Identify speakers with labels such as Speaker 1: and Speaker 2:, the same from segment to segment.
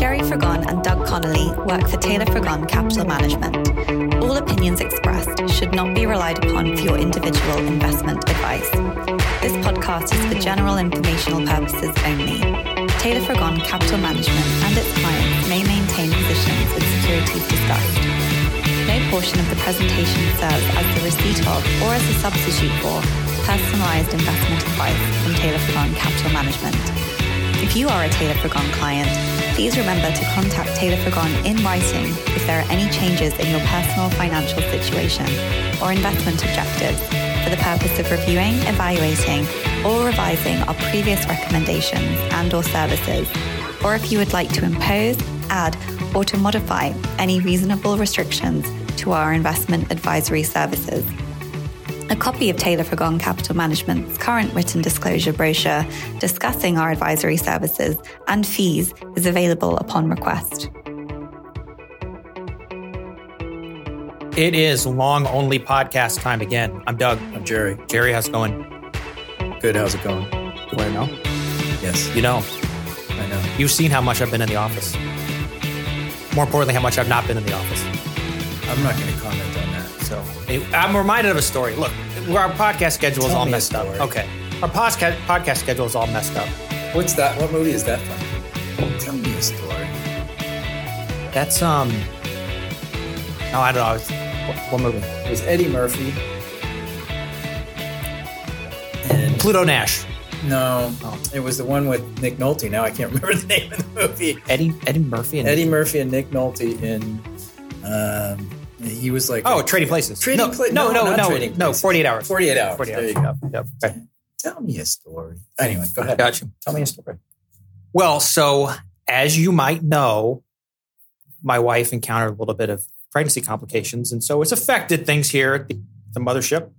Speaker 1: Gerry Frigon and Doug Connolly work for Taylor Frigon Capital Management. All opinions expressed should not be relied upon for your individual investment advice. This podcast is for general informational purposes only. Taylor Frigon Capital Management and its clients may maintain positions in securities discussed. No portion of the presentation serves as the receipt of or as a substitute for personalized investment advice from Taylor Frigon Capital Management. If you are a Taylor Frigon client, please remember to contact Taylor Frigon in writing if there are any changes in your personal financial situation or investment objectives for the purpose of reviewing, evaluating, or revising our previous recommendations and or services, or if you would like to impose, add, or to modify any reasonable restrictions to our investment advisory services. A copy of Taylor Frigon Capital Management's current written disclosure brochure discussing our advisory services and fees is available upon request.
Speaker 2: It is long only podcast time again. I'm Doug.
Speaker 3: I'm Gerry.
Speaker 2: Gerry, how's it going?
Speaker 3: Good. How's it going?
Speaker 2: Do I know?
Speaker 3: Yes,
Speaker 2: You know,
Speaker 3: I know.
Speaker 2: you've seen how much I've been in the office. More importantly, how much I've not been in the office.
Speaker 3: I'm not going to comment on that.
Speaker 2: So it- I'm reminded of a story. Look, our podcast schedule is
Speaker 3: Tell
Speaker 2: all
Speaker 3: me a
Speaker 2: messed up.
Speaker 3: story.
Speaker 2: Okay. Our podcast podcast schedule is all messed up.
Speaker 3: What's that? What movie is that from? Tell me a story.
Speaker 2: That's um. No, I don't know. It's, what, what movie?
Speaker 3: It was Eddie Murphy. And
Speaker 2: Pluto Nash.
Speaker 3: no,
Speaker 2: Oh.
Speaker 3: it was the one with Nick Nolte. Now I can't remember the name of the movie.
Speaker 2: Eddie Eddie Murphy and
Speaker 3: Eddie Murphy and Nick Nolte in. Um, he was like
Speaker 2: Oh, Trading Places.
Speaker 3: Trading
Speaker 2: no, no,
Speaker 3: no,
Speaker 2: no, no, no. 48 hours.
Speaker 3: 48 hours.
Speaker 2: 48
Speaker 3: There
Speaker 2: hours.
Speaker 3: you go.
Speaker 2: Yep. Okay.
Speaker 3: Tell me a story. Anyway, go ahead.
Speaker 2: Got you.
Speaker 3: Tell me a story.
Speaker 2: Well, so as you might know, my wife encountered a little bit of pregnancy complications, and so it's affected things here at the, the mothership.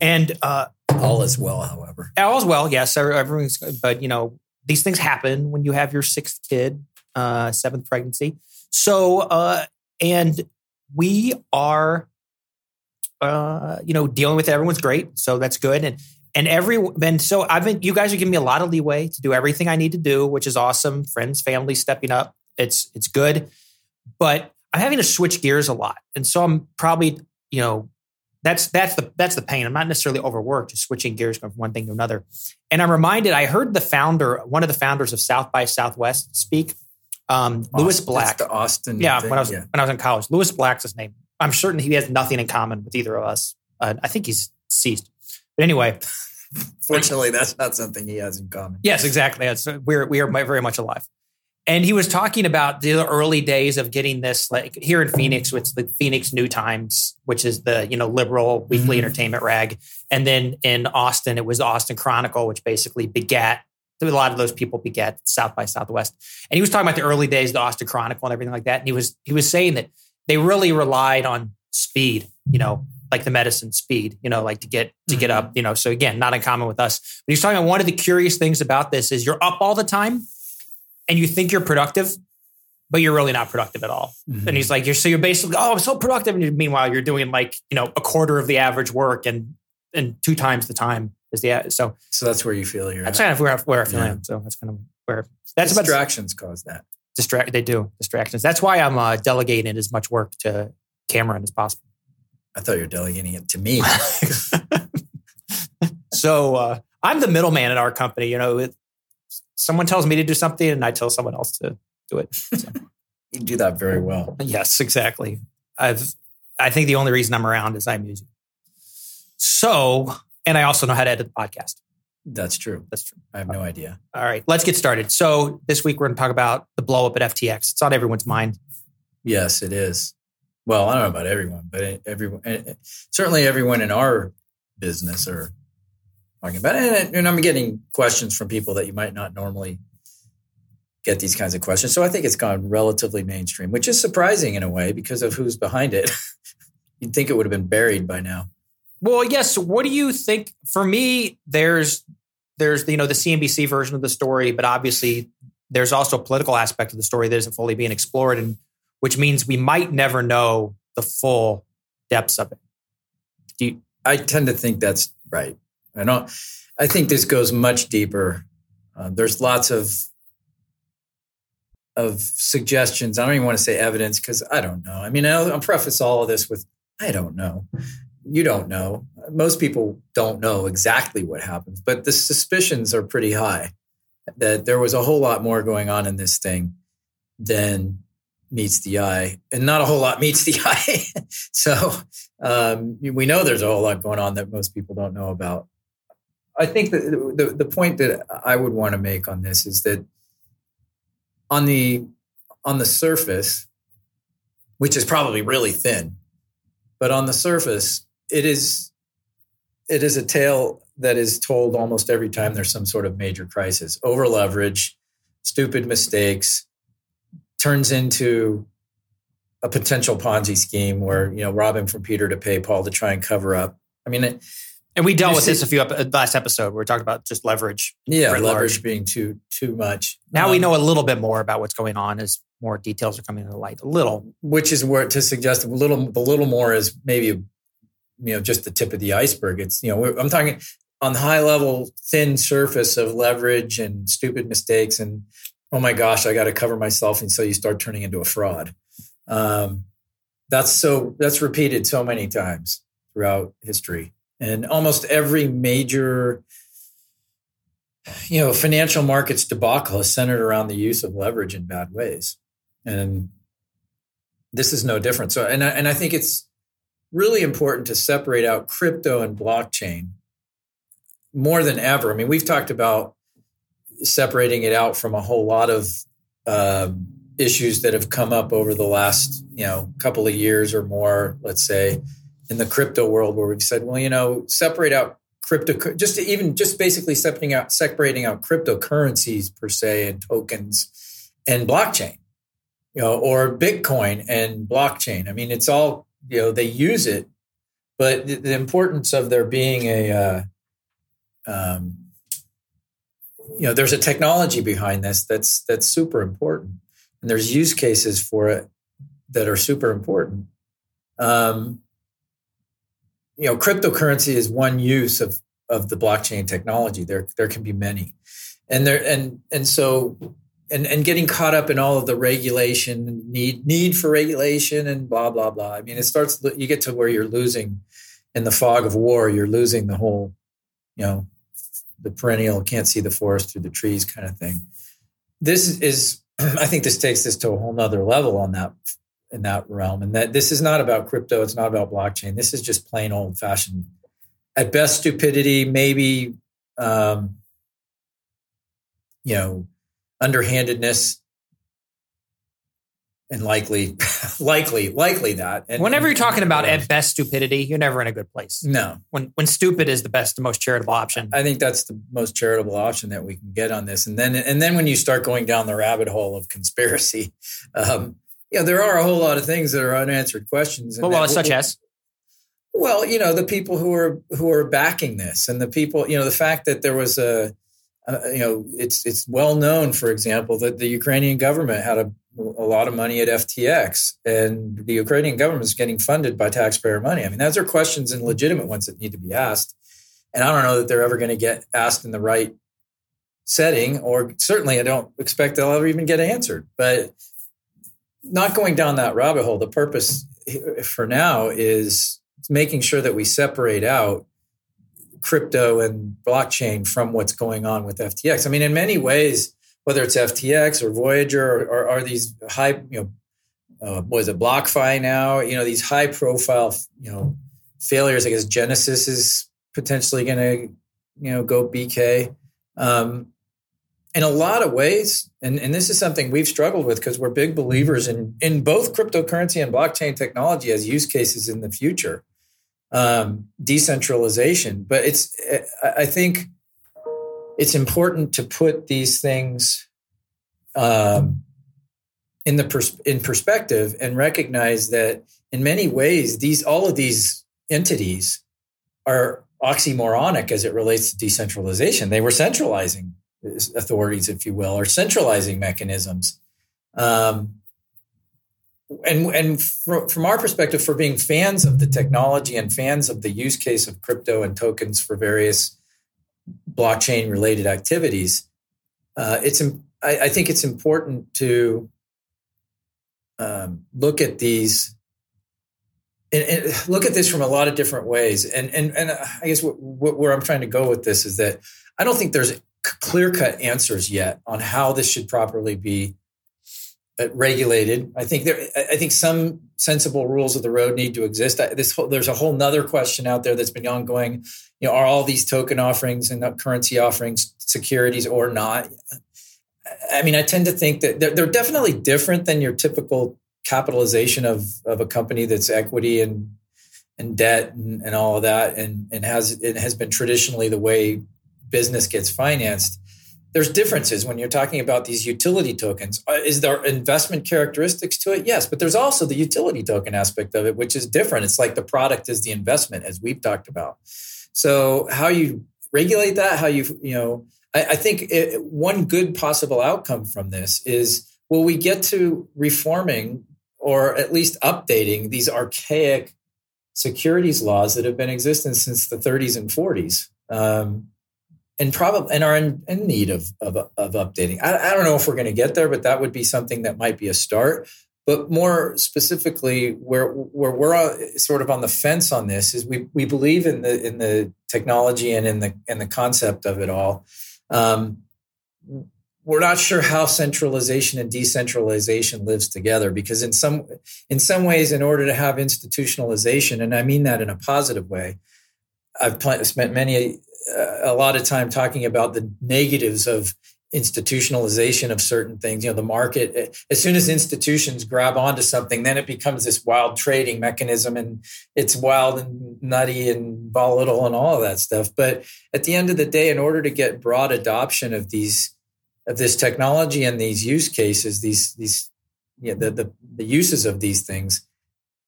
Speaker 2: And uh,
Speaker 3: All is well, however.
Speaker 2: all is well, yes, everything's. But you know, these things happen when you have your sixth kid, uh, seventh pregnancy. So, uh, and we are, uh, you know, dealing with it. Everyone's great, so that's good. And and every and so I've been. You guys are giving me a lot of leeway to do everything I need to do, which is awesome. Friends, family stepping up. It's it's good, but I'm having to switch gears a lot, and so I'm probably you know that's that's the that's the pain. I'm not necessarily overworked, just switching gears from one thing to another. And I'm reminded. I heard the founder, one of the founders of South by Southwest, speak. Um,
Speaker 3: Louis
Speaker 2: Black.
Speaker 3: That's the Austin.
Speaker 2: Yeah,
Speaker 3: thing,
Speaker 2: when I was
Speaker 3: yeah.
Speaker 2: when I was in college, Louis Black's his name. I'm certain he has nothing in common with either of us. Uh, I think he's deceased. But anyway,
Speaker 3: Fortunately, that's not something he has in common.
Speaker 2: yes, exactly. It's, we're we are very much alive. And he was talking about the early days of getting this, like here in Phoenix, which the Phoenix New Times, which is the you know liberal weekly
Speaker 3: Mhm.
Speaker 2: entertainment rag, and then in Austin, it was the Austin Chronicle, which basically begat a lot of those people beget South by Southwest. And he was talking about the early days, of the Austin Chronicle, and everything like that. And he was he was saying that they really relied on speed, you know, like the medicine speed, you know, like to get to get up, you know. So again, not in common with us. But he's talking about one of the curious things about this is you're up all the time and you think you're productive, but you're really not productive at all.
Speaker 3: Mhm.
Speaker 2: And he's like, you're so you're basically, oh, I'm so productive. And meanwhile, you're doing like, you know, a quarter of the average work and and two times the time is the so
Speaker 3: So that's where you feel you're
Speaker 2: that's
Speaker 3: at.
Speaker 2: kind of where, where I feel I am. So that's kind of where that's about
Speaker 3: distractions cause that.
Speaker 2: distract. They do distractions. That's why I'm uh, delegating as much work to Cameron as possible.
Speaker 3: I thought you were delegating it to me.
Speaker 2: so uh, I'm the middleman in our company. You know, it, someone tells me to do something, and I tell someone else to do it. So,
Speaker 3: you do that very well.
Speaker 2: yes, exactly. I've. I think the only reason I'm around is I'm using. So, and I also know how to edit the podcast.
Speaker 3: That's true.
Speaker 2: That's true.
Speaker 3: I have no idea.
Speaker 2: All right, let's get started. So this week we're going to talk about the blow up at FTX. It's on everyone's mind.
Speaker 3: Yes, it is. Well, I don't know about everyone, but everyone, eh, eh, certainly everyone in our business are talking about it. And I'm getting questions from people that you might not normally get these kinds of questions. So I think it's gone relatively mainstream, which is surprising in a way because of who's behind it. You'd think it would have been buried by now.
Speaker 2: Well, yes. what do you think? For me, there's there's you know the CNBC version of the story, but obviously there's also a political aspect of the story that isn't fully being explored, and which means we might never know the full depths of it. Do you,
Speaker 3: I tend to think that's right. I don't. I think this goes much deeper. Uh, there's lots of of suggestions. I don't even want to say evidence because I don't know. I mean, I'll, I'll preface all of this with I don't know. You don't know. Most people don't know exactly what happens, but the suspicions are pretty high that there was a whole lot more going on in this thing than meets the eye, and not a whole lot meets the eye. so um, we know there's a whole lot going on that most people don't know about. I think that the, the point that I would want to make on this is that on the on the surface, which is probably really thin, but on the surface, it is it is a tale that is told almost every time there's some sort of major crisis. Over leverage, stupid mistakes, turns into a potential Ponzi scheme where you know robbing from Peter to pay Paul to try and cover up. I mean, it,
Speaker 2: and we dealt with see, this a few up, last episode where we talked about just leverage.
Speaker 3: Yeah, leverage large. being too too much.
Speaker 2: Now um, we know a little bit more about what's going on as more details are coming to light. A little,
Speaker 3: which is where to suggest a little. The little more is maybe you know just the tip of the iceberg. It's you know I'm talking on the high level, thin surface of leverage and stupid mistakes, and oh my gosh, I got to cover myself, and so you start turning into a fraud. Um, that's so that's repeated so many times throughout history and almost every major you know financial markets debacle is centered around the use of leverage in bad ways and this is no different so and I, and I think it's really important to separate out crypto and blockchain more than ever i mean we've talked about separating it out from a whole lot of um, issues that have come up over the last you know couple of years or more let's say in the crypto world where we've said, well, you know, separate out crypto, just even just basically separating out separating out cryptocurrencies per se and tokens and blockchain, you know, or Bitcoin and blockchain. I mean, it's all you know they use it, but the, the importance of there being a uh, um, you know there's a technology behind this that's that's super important and there's use cases for it that are super important um, you know, cryptocurrency is one use of of the blockchain technology. There there can be many, and there and and so and and getting caught up in all of the regulation need need for regulation and blah blah blah. I mean, it starts you get to where you're losing in the fog of war. You're losing the whole, you know, the perennial can't see the forest through the trees kind of thing. This is, I think, this takes this to a whole nother level on that in that realm. And that this is not about crypto. It's not about blockchain. This is just plain old fashioned, at best, stupidity, maybe, um, you know, underhandedness and likely, likely, likely that. And,
Speaker 2: Whenever
Speaker 3: you're
Speaker 2: talking about at best stupidity, you're never in a good place.
Speaker 3: No.
Speaker 2: When when stupid is the best, the most charitable option.
Speaker 3: I think that's the most charitable option that we can get on this. And then and then when you start going down the rabbit hole of conspiracy, um, yeah, there are a whole lot of things that are unanswered questions.
Speaker 2: Well, well such as?
Speaker 3: Well, you know, the people who are who are backing this, and the people, you know, the fact that there was a, a you know, it's it's well known, for example, that the Ukrainian government had a a lot of money at FTX, and the Ukrainian government is getting funded by taxpayer money. I mean, those are questions and legitimate ones that need to be asked. And I don't know that they're ever going to get asked in the right setting, or certainly I don't expect they'll ever even get answered. But not going down that rabbit hole. The purpose for now is making sure that we separate out crypto and blockchain from what's going on with FTX. I mean, in many ways, whether it's FTX or Voyager or, are these high, you know, uh, was it BlockFi now? You know, these high profile, you know, failures. I guess Genesis is potentially going to, you know, go BK. Um, in a lot of ways, and, and this is something we've struggled with because we're big believers in, in both cryptocurrency and blockchain technology as use cases in the future, um, decentralization. But it's, I think it's important to put these things um, in the pers- in perspective and recognize that in many ways, these all of these entities are oxymoronic as it relates to decentralization. They were centralizing authorities, if you will, or centralizing mechanisms. Um, and and from our perspective, for being fans of the technology and fans of the use case of crypto and tokens for various blockchain related activities, uh, it's I, I think it's important to um, look at these and, and, look at this from a lot of different ways. And and and I guess where I'm trying to go with this is that I don't think there's clear cut answers yet on how this should properly be Uh, regulated. I think there. I think some sensible rules of the road need to exist. I, This whole, there's a whole nother question out there that's been ongoing. You know, are all these token offerings and currency offerings securities or not? I mean, I tend to think that they're, they're definitely different than your typical capitalization of of a company that's equity and and debt and, and all of that, and and has it has been traditionally the way business gets financed. There's differences when you're talking about these utility tokens. Uh, is there investment characteristics to it? Yes, but there's also the utility token aspect of it, which is different. It's like the product is the investment, as we've talked about. So how you regulate that, how you you know I, I think it, one good possible outcome from this is will we get to reforming or at least updating these archaic securities laws that have been existing since the 30s and 40s um, and probably and are in, in need of, of, of updating. I, I, don't know if we're going to get there but that would be something that might be a start. But more specifically where where we're sort of on the fence on this is we we believe in the in the technology and in the in the concept of it all. Um, we're not sure how centralization and decentralization lives together because in some in some ways in order to have institutionalization and i mean that in a positive way i've spent many uh, a lot of time talking about the negatives of institutionalization of certain things you know the market as soon as institutions grab onto something then it becomes this wild trading mechanism and it's wild and nutty and volatile and all of that stuff. But at the end of the day in order to get broad adoption of these of this technology and these use cases these these you know, the, the the uses of these things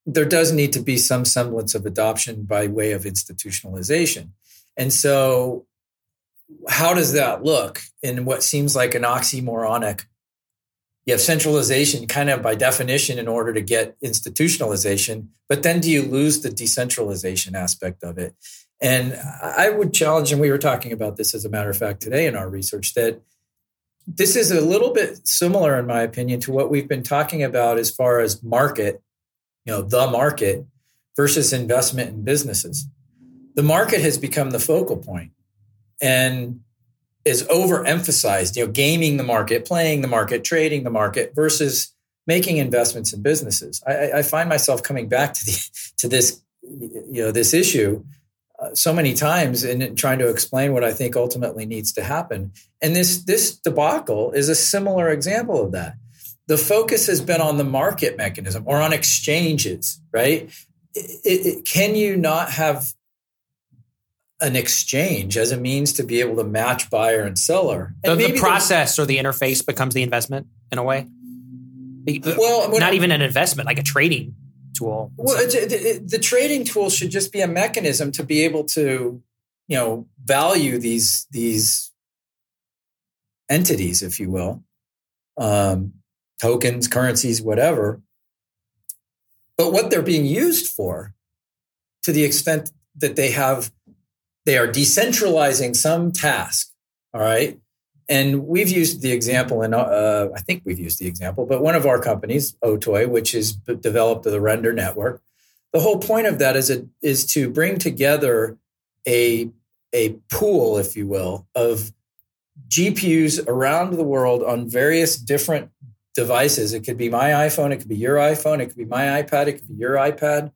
Speaker 3: there does need to be some semblance of adoption by way of institutionalization and so how does that look in what seems like an oxymoronic? You have centralization kind of by definition in order to get institutionalization, but then do you lose the decentralization aspect of it? And I would challenge, and we were talking about this as a matter of fact today in our research, that this is a little bit similar, in my opinion, to what we've been talking about as far as market, you know, the market versus investment in businesses. The market has become the focal point and is overemphasized, you know, gaming the market, playing the market, trading the market versus making investments in businesses. I, I find myself coming back to the to this, you know, this issue uh, so many times and trying to explain what I think ultimately needs to happen. And this this debacle is a similar example of that. The focus has been on the market mechanism or on exchanges, right? It, it, can you not have an exchange as a means to be able to match buyer and seller.
Speaker 2: And the, the process or the interface becomes the investment in a way. Well, not even an investment, like a trading tool.
Speaker 3: Well, it, the trading tool should just be a mechanism to be able to, you know, value these these entities, if you will, um, tokens, currencies, whatever. But what they're being used for, to the extent that they have they are decentralizing some task. All right. And we've used the example, and uh, I think we've used the example, but one of our companies, Otoy, which is developed the Render network, the whole point of that is, a, is to bring together a, a pool, if you will, of GPUs around the world on various different devices. It could be my iPhone, it could be your iPhone, it could be my iPad, it could be your iPad.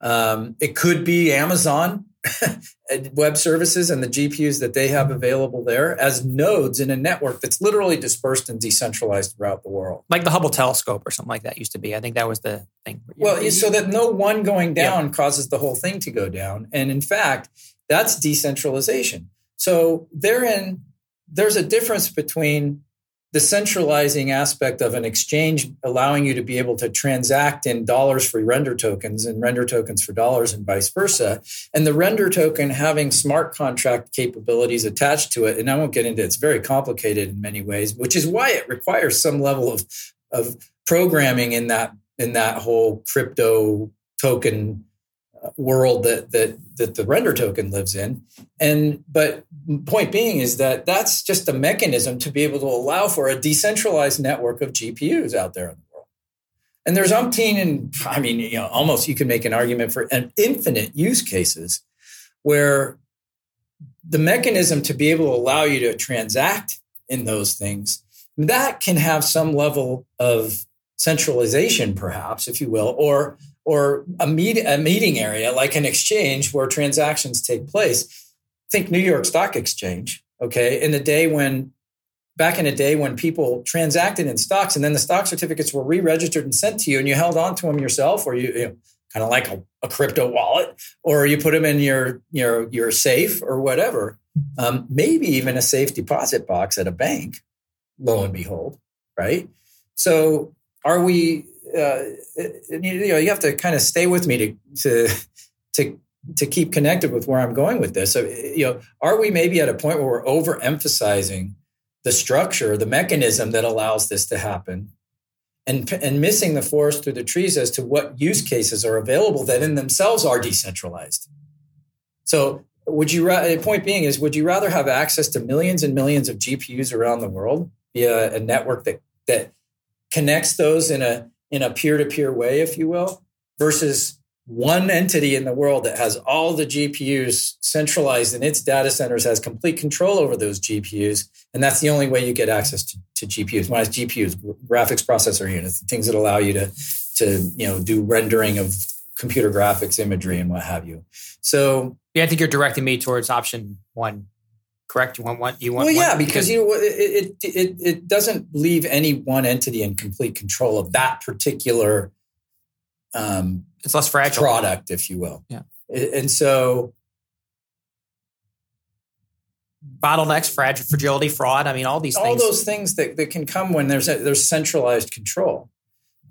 Speaker 3: Um, it could be Amazon web services and the GPUs that they have available there as nodes in a network that's literally dispersed and decentralized throughout the world.
Speaker 2: Like the Hubble telescope or something like that used to be. I think that was the thing.
Speaker 3: Well, so that no one going down yeah. causes the whole thing to go down. And in fact, that's decentralization. So therein, there's a difference between the centralizing aspect of an exchange allowing you to be able to transact in dollars for render tokens and render tokens for dollars and vice versa. And the render token having smart contract capabilities attached to it and i won't get into it it's very complicated in many ways which is why it requires some level of of programming in that in that whole crypto token world that that that the render token lives in. And but point being is that that's just a mechanism to be able to allow for a decentralized network of gpus out there in the world. And there's umpteen and i mean you know almost you can make an argument for an infinite use cases where the mechanism to be able to allow you to transact in those things that can have some level of centralization perhaps if you will or or a, meet, a meeting area like an exchange where transactions take place. Think New York Stock Exchange, okay? In the day when, back in the day when people transacted in stocks and then the stock certificates were re registered and sent to you and you held on to them yourself or you, you know, kind of like a, a, crypto wallet or you put them in your, your, your safe or whatever, um, maybe even a safe deposit box at a bank, lo and behold, right? So are we uh, you know you have to kind of stay with me to to to to keep connected with where I'm going with this. So you know, are we maybe at a point where we're overemphasizing the structure, the mechanism that allows this to happen, and and missing the forest through the trees as to what use cases are available that in themselves are decentralized. So would you the point being is would you rather have access to millions and millions of GPUs around the world via a network that that connects those in a in a peer to peer way, if you will, versus one entity in the world that has all the GPUs centralized in its data centers, has complete control over those GPUs. And that's the only way you get access to, to GPUs. When I GPUs, graphics processor units, things that allow you to, to you know, do rendering of computer graphics imagery and what have you. So
Speaker 2: yeah, I think you're directing me towards option one correct? You want one? You want?
Speaker 3: Well, yeah, because, because you know, it, it it it doesn't leave any one entity in complete control of that particular.
Speaker 2: Um, it's less fragile
Speaker 3: product, if you will.
Speaker 2: Yeah,
Speaker 3: and so
Speaker 2: bottlenecks, fragility, fraud. I mean, all these
Speaker 3: all
Speaker 2: things.
Speaker 3: those things that, that can come when there's a, there's centralized control.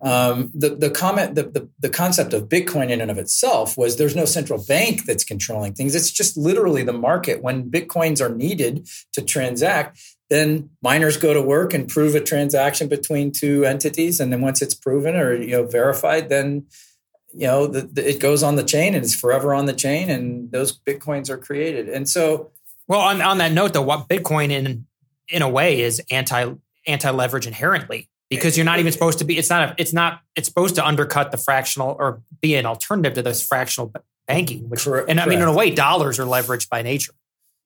Speaker 3: Um, the the comment the, the, the concept of Bitcoin in and of itself was there's no central bank that's controlling things. It's just literally the market. When bitcoins are needed to transact, then miners go to work and prove a transaction between two entities, and then once it's proven or you know verified, then you know the, the, it goes on the chain and it's forever on the chain, and those bitcoins are created. And so,
Speaker 2: well, on on that note, though, what Bitcoin in in a way is anti anti leverage inherently because you're not even supposed to be it's not a, it's not it's supposed to undercut the fractional or be an alternative to this fractional banking which correct, and i mean in a way dollars are leveraged by nature.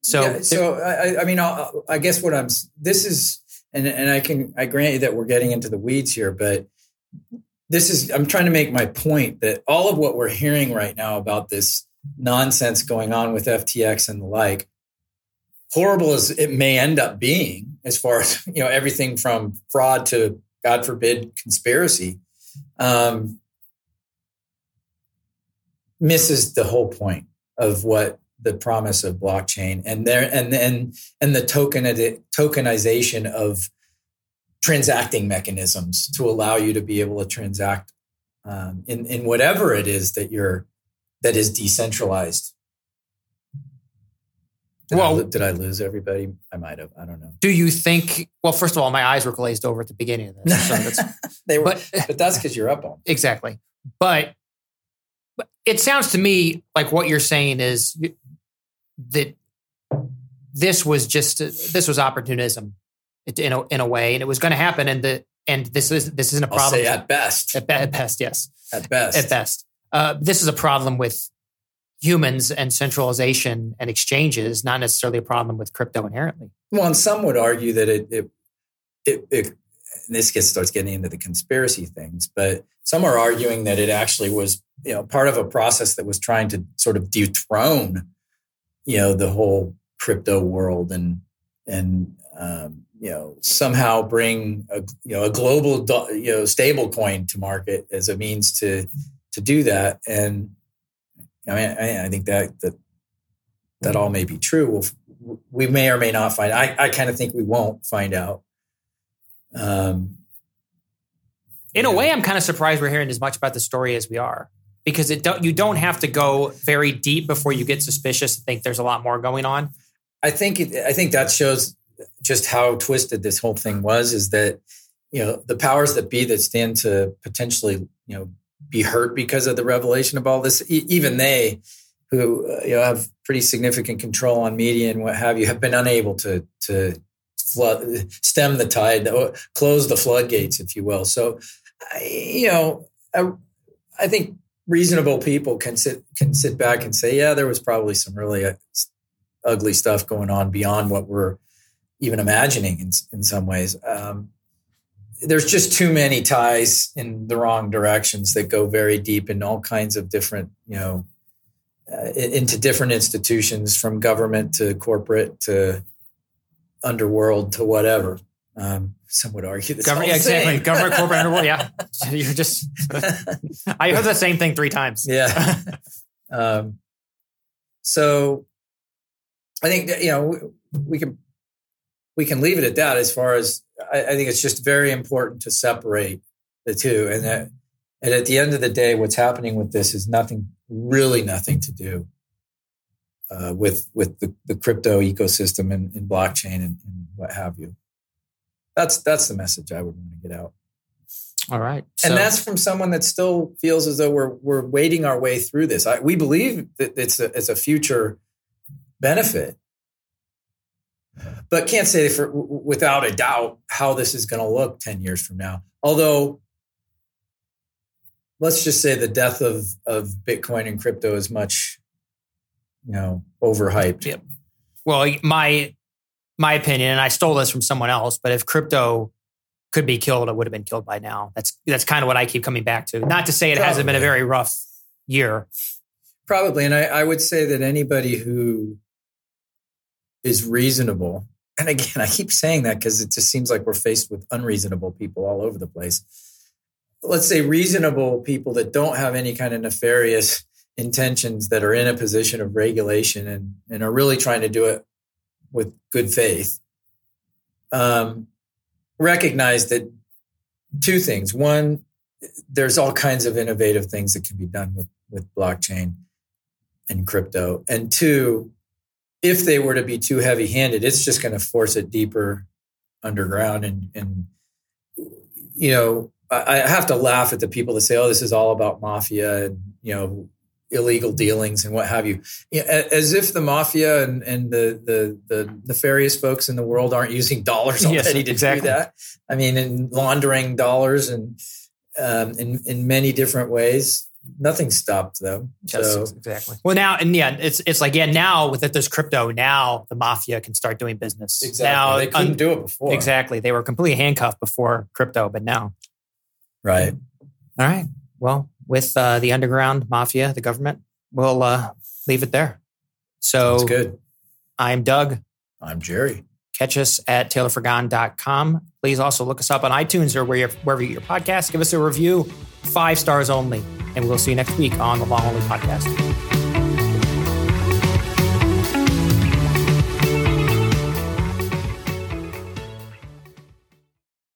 Speaker 2: So
Speaker 3: yeah, so I, I mean I'll, i guess what i'm this is and and i can i grant you that we're getting into the weeds here but this is i'm trying to make my point that all of what we're hearing right now about this nonsense going on with ftx and the like horrible as it may end up being as far as you know everything from fraud to God forbid, conspiracy, um, misses the whole point of what the promise of blockchain and there and then and the token tokenization of transacting mechanisms to allow you to be able to transact um, in in whatever it is that you're that is decentralized did well, I, did I lose everybody? I might have. I don't know.
Speaker 2: Do you think? Well, first of all, my eyes were glazed over at the beginning of this.
Speaker 3: So they were, but, but that's because you're up on
Speaker 2: exactly. But, but it sounds to me like what you're saying is that this was just this was opportunism in a, in a way, and it was going to happen. And the and this is this isn't a problem.
Speaker 3: at best.
Speaker 2: At, at, best, yes.
Speaker 3: At best.
Speaker 2: At best. Uh, this is a problem with humans and centralization and exchanges, not necessarily a problem with crypto inherently.
Speaker 3: Well, and some would argue that it, it, it, it this gets starts getting into the conspiracy things, but some are arguing that it actually was, you know, part of a process that was trying to sort of dethrone, you know, the whole crypto world and and um, you know somehow bring a you know a global you know stable coin to market as a means to to do that and I mean, I, I think that that that all may be true. We'll, we may or may not find. I, I kind of think we won't find out. Um,
Speaker 2: in a way, I'm kind of surprised we're hearing as much about the story as we are, because it don't you don't have to go very deep before you get suspicious and think there's a lot more going on.
Speaker 3: I think it, I think that shows just how twisted this whole thing was. Is that you know the powers that be that stand to potentially you know be hurt because of the revelation of all this. E- even they, who uh, you know have pretty significant control on media and what have you, have been unable to to flood, stem the tide, close the floodgates, if you will. So, you know, I, I think reasonable people can sit can sit back and say, yeah, there was probably some really uh, ugly stuff going on beyond what we're even imagining in in some ways. Um, there's just too many ties in the wrong directions that go very deep in all kinds of different, you know, uh, into different institutions from government to corporate to underworld to whatever. Um, some would argue this.
Speaker 2: Government, yeah, exactly. Government, corporate, underworld. Yeah, you're just. I heard the same thing three times.
Speaker 3: Yeah. um, so, I think that, you know we can we can leave it at that. As far as I, I think, it's just very important to separate the two, and that and at the end of the day, what's happening with this is nothing, really nothing to do uh, with with the, the, crypto ecosystem and, and blockchain and, and, what have you. That's that's the message I would want to get out.
Speaker 2: All right,
Speaker 3: so. and that's from someone that still feels as though we're we're wading our way through this. I, we believe that it's a, it's a future benefit, but can't say for without a doubt how this is going to look ten years from now. Although let's just say the death of of Bitcoin and crypto is much you know overhyped.
Speaker 2: Yep. Well, my my opinion, and I stole this from someone else, but if crypto could be killed, it would have been killed by now. That's that's kind of what I keep coming back to. Not to say it Probably. hasn't been a very rough year.
Speaker 3: Probably, and I, I would say that anybody who is reasonable, and again, I keep saying that because it just seems like we're faced with unreasonable people all over the place. Let's say reasonable people that don't have any kind of nefarious intentions that are in a position of regulation and, and are really trying to do it with good faith um, recognize that two things. One there's all kinds of innovative things that can be done with with blockchain and crypto. And two if they were to be too heavy handed it's just going to force it deeper underground and and you know I, I have to laugh at the people that say oh this is all about mafia and you know illegal dealings and what have you, as if the mafia and, and the, the, the nefarious folks in the world aren't using dollars already yes, to exactly. do that. I mean, in laundering dollars and um, in in many different ways. Nothing stopped them. Yes, so.
Speaker 2: exactly. Well, now and yeah, it's it's like yeah, now with that there's crypto, now the mafia can start doing business.
Speaker 3: Exactly.
Speaker 2: Now
Speaker 3: they couldn't un- do it before.
Speaker 2: Exactly. They were completely handcuffed before crypto, but now.
Speaker 3: Right.
Speaker 2: All right. Well, with uh, the underground mafia, the government, we'll uh, leave it there. So
Speaker 3: That's good.
Speaker 2: I'm Doug.
Speaker 3: I'm Gerry.
Speaker 2: Catch us at taylorfrigon.com. Please also look us up on iTunes or wherever you get your podcast. Give us a review, five stars only. And we'll see you next week on the Long Only Podcast.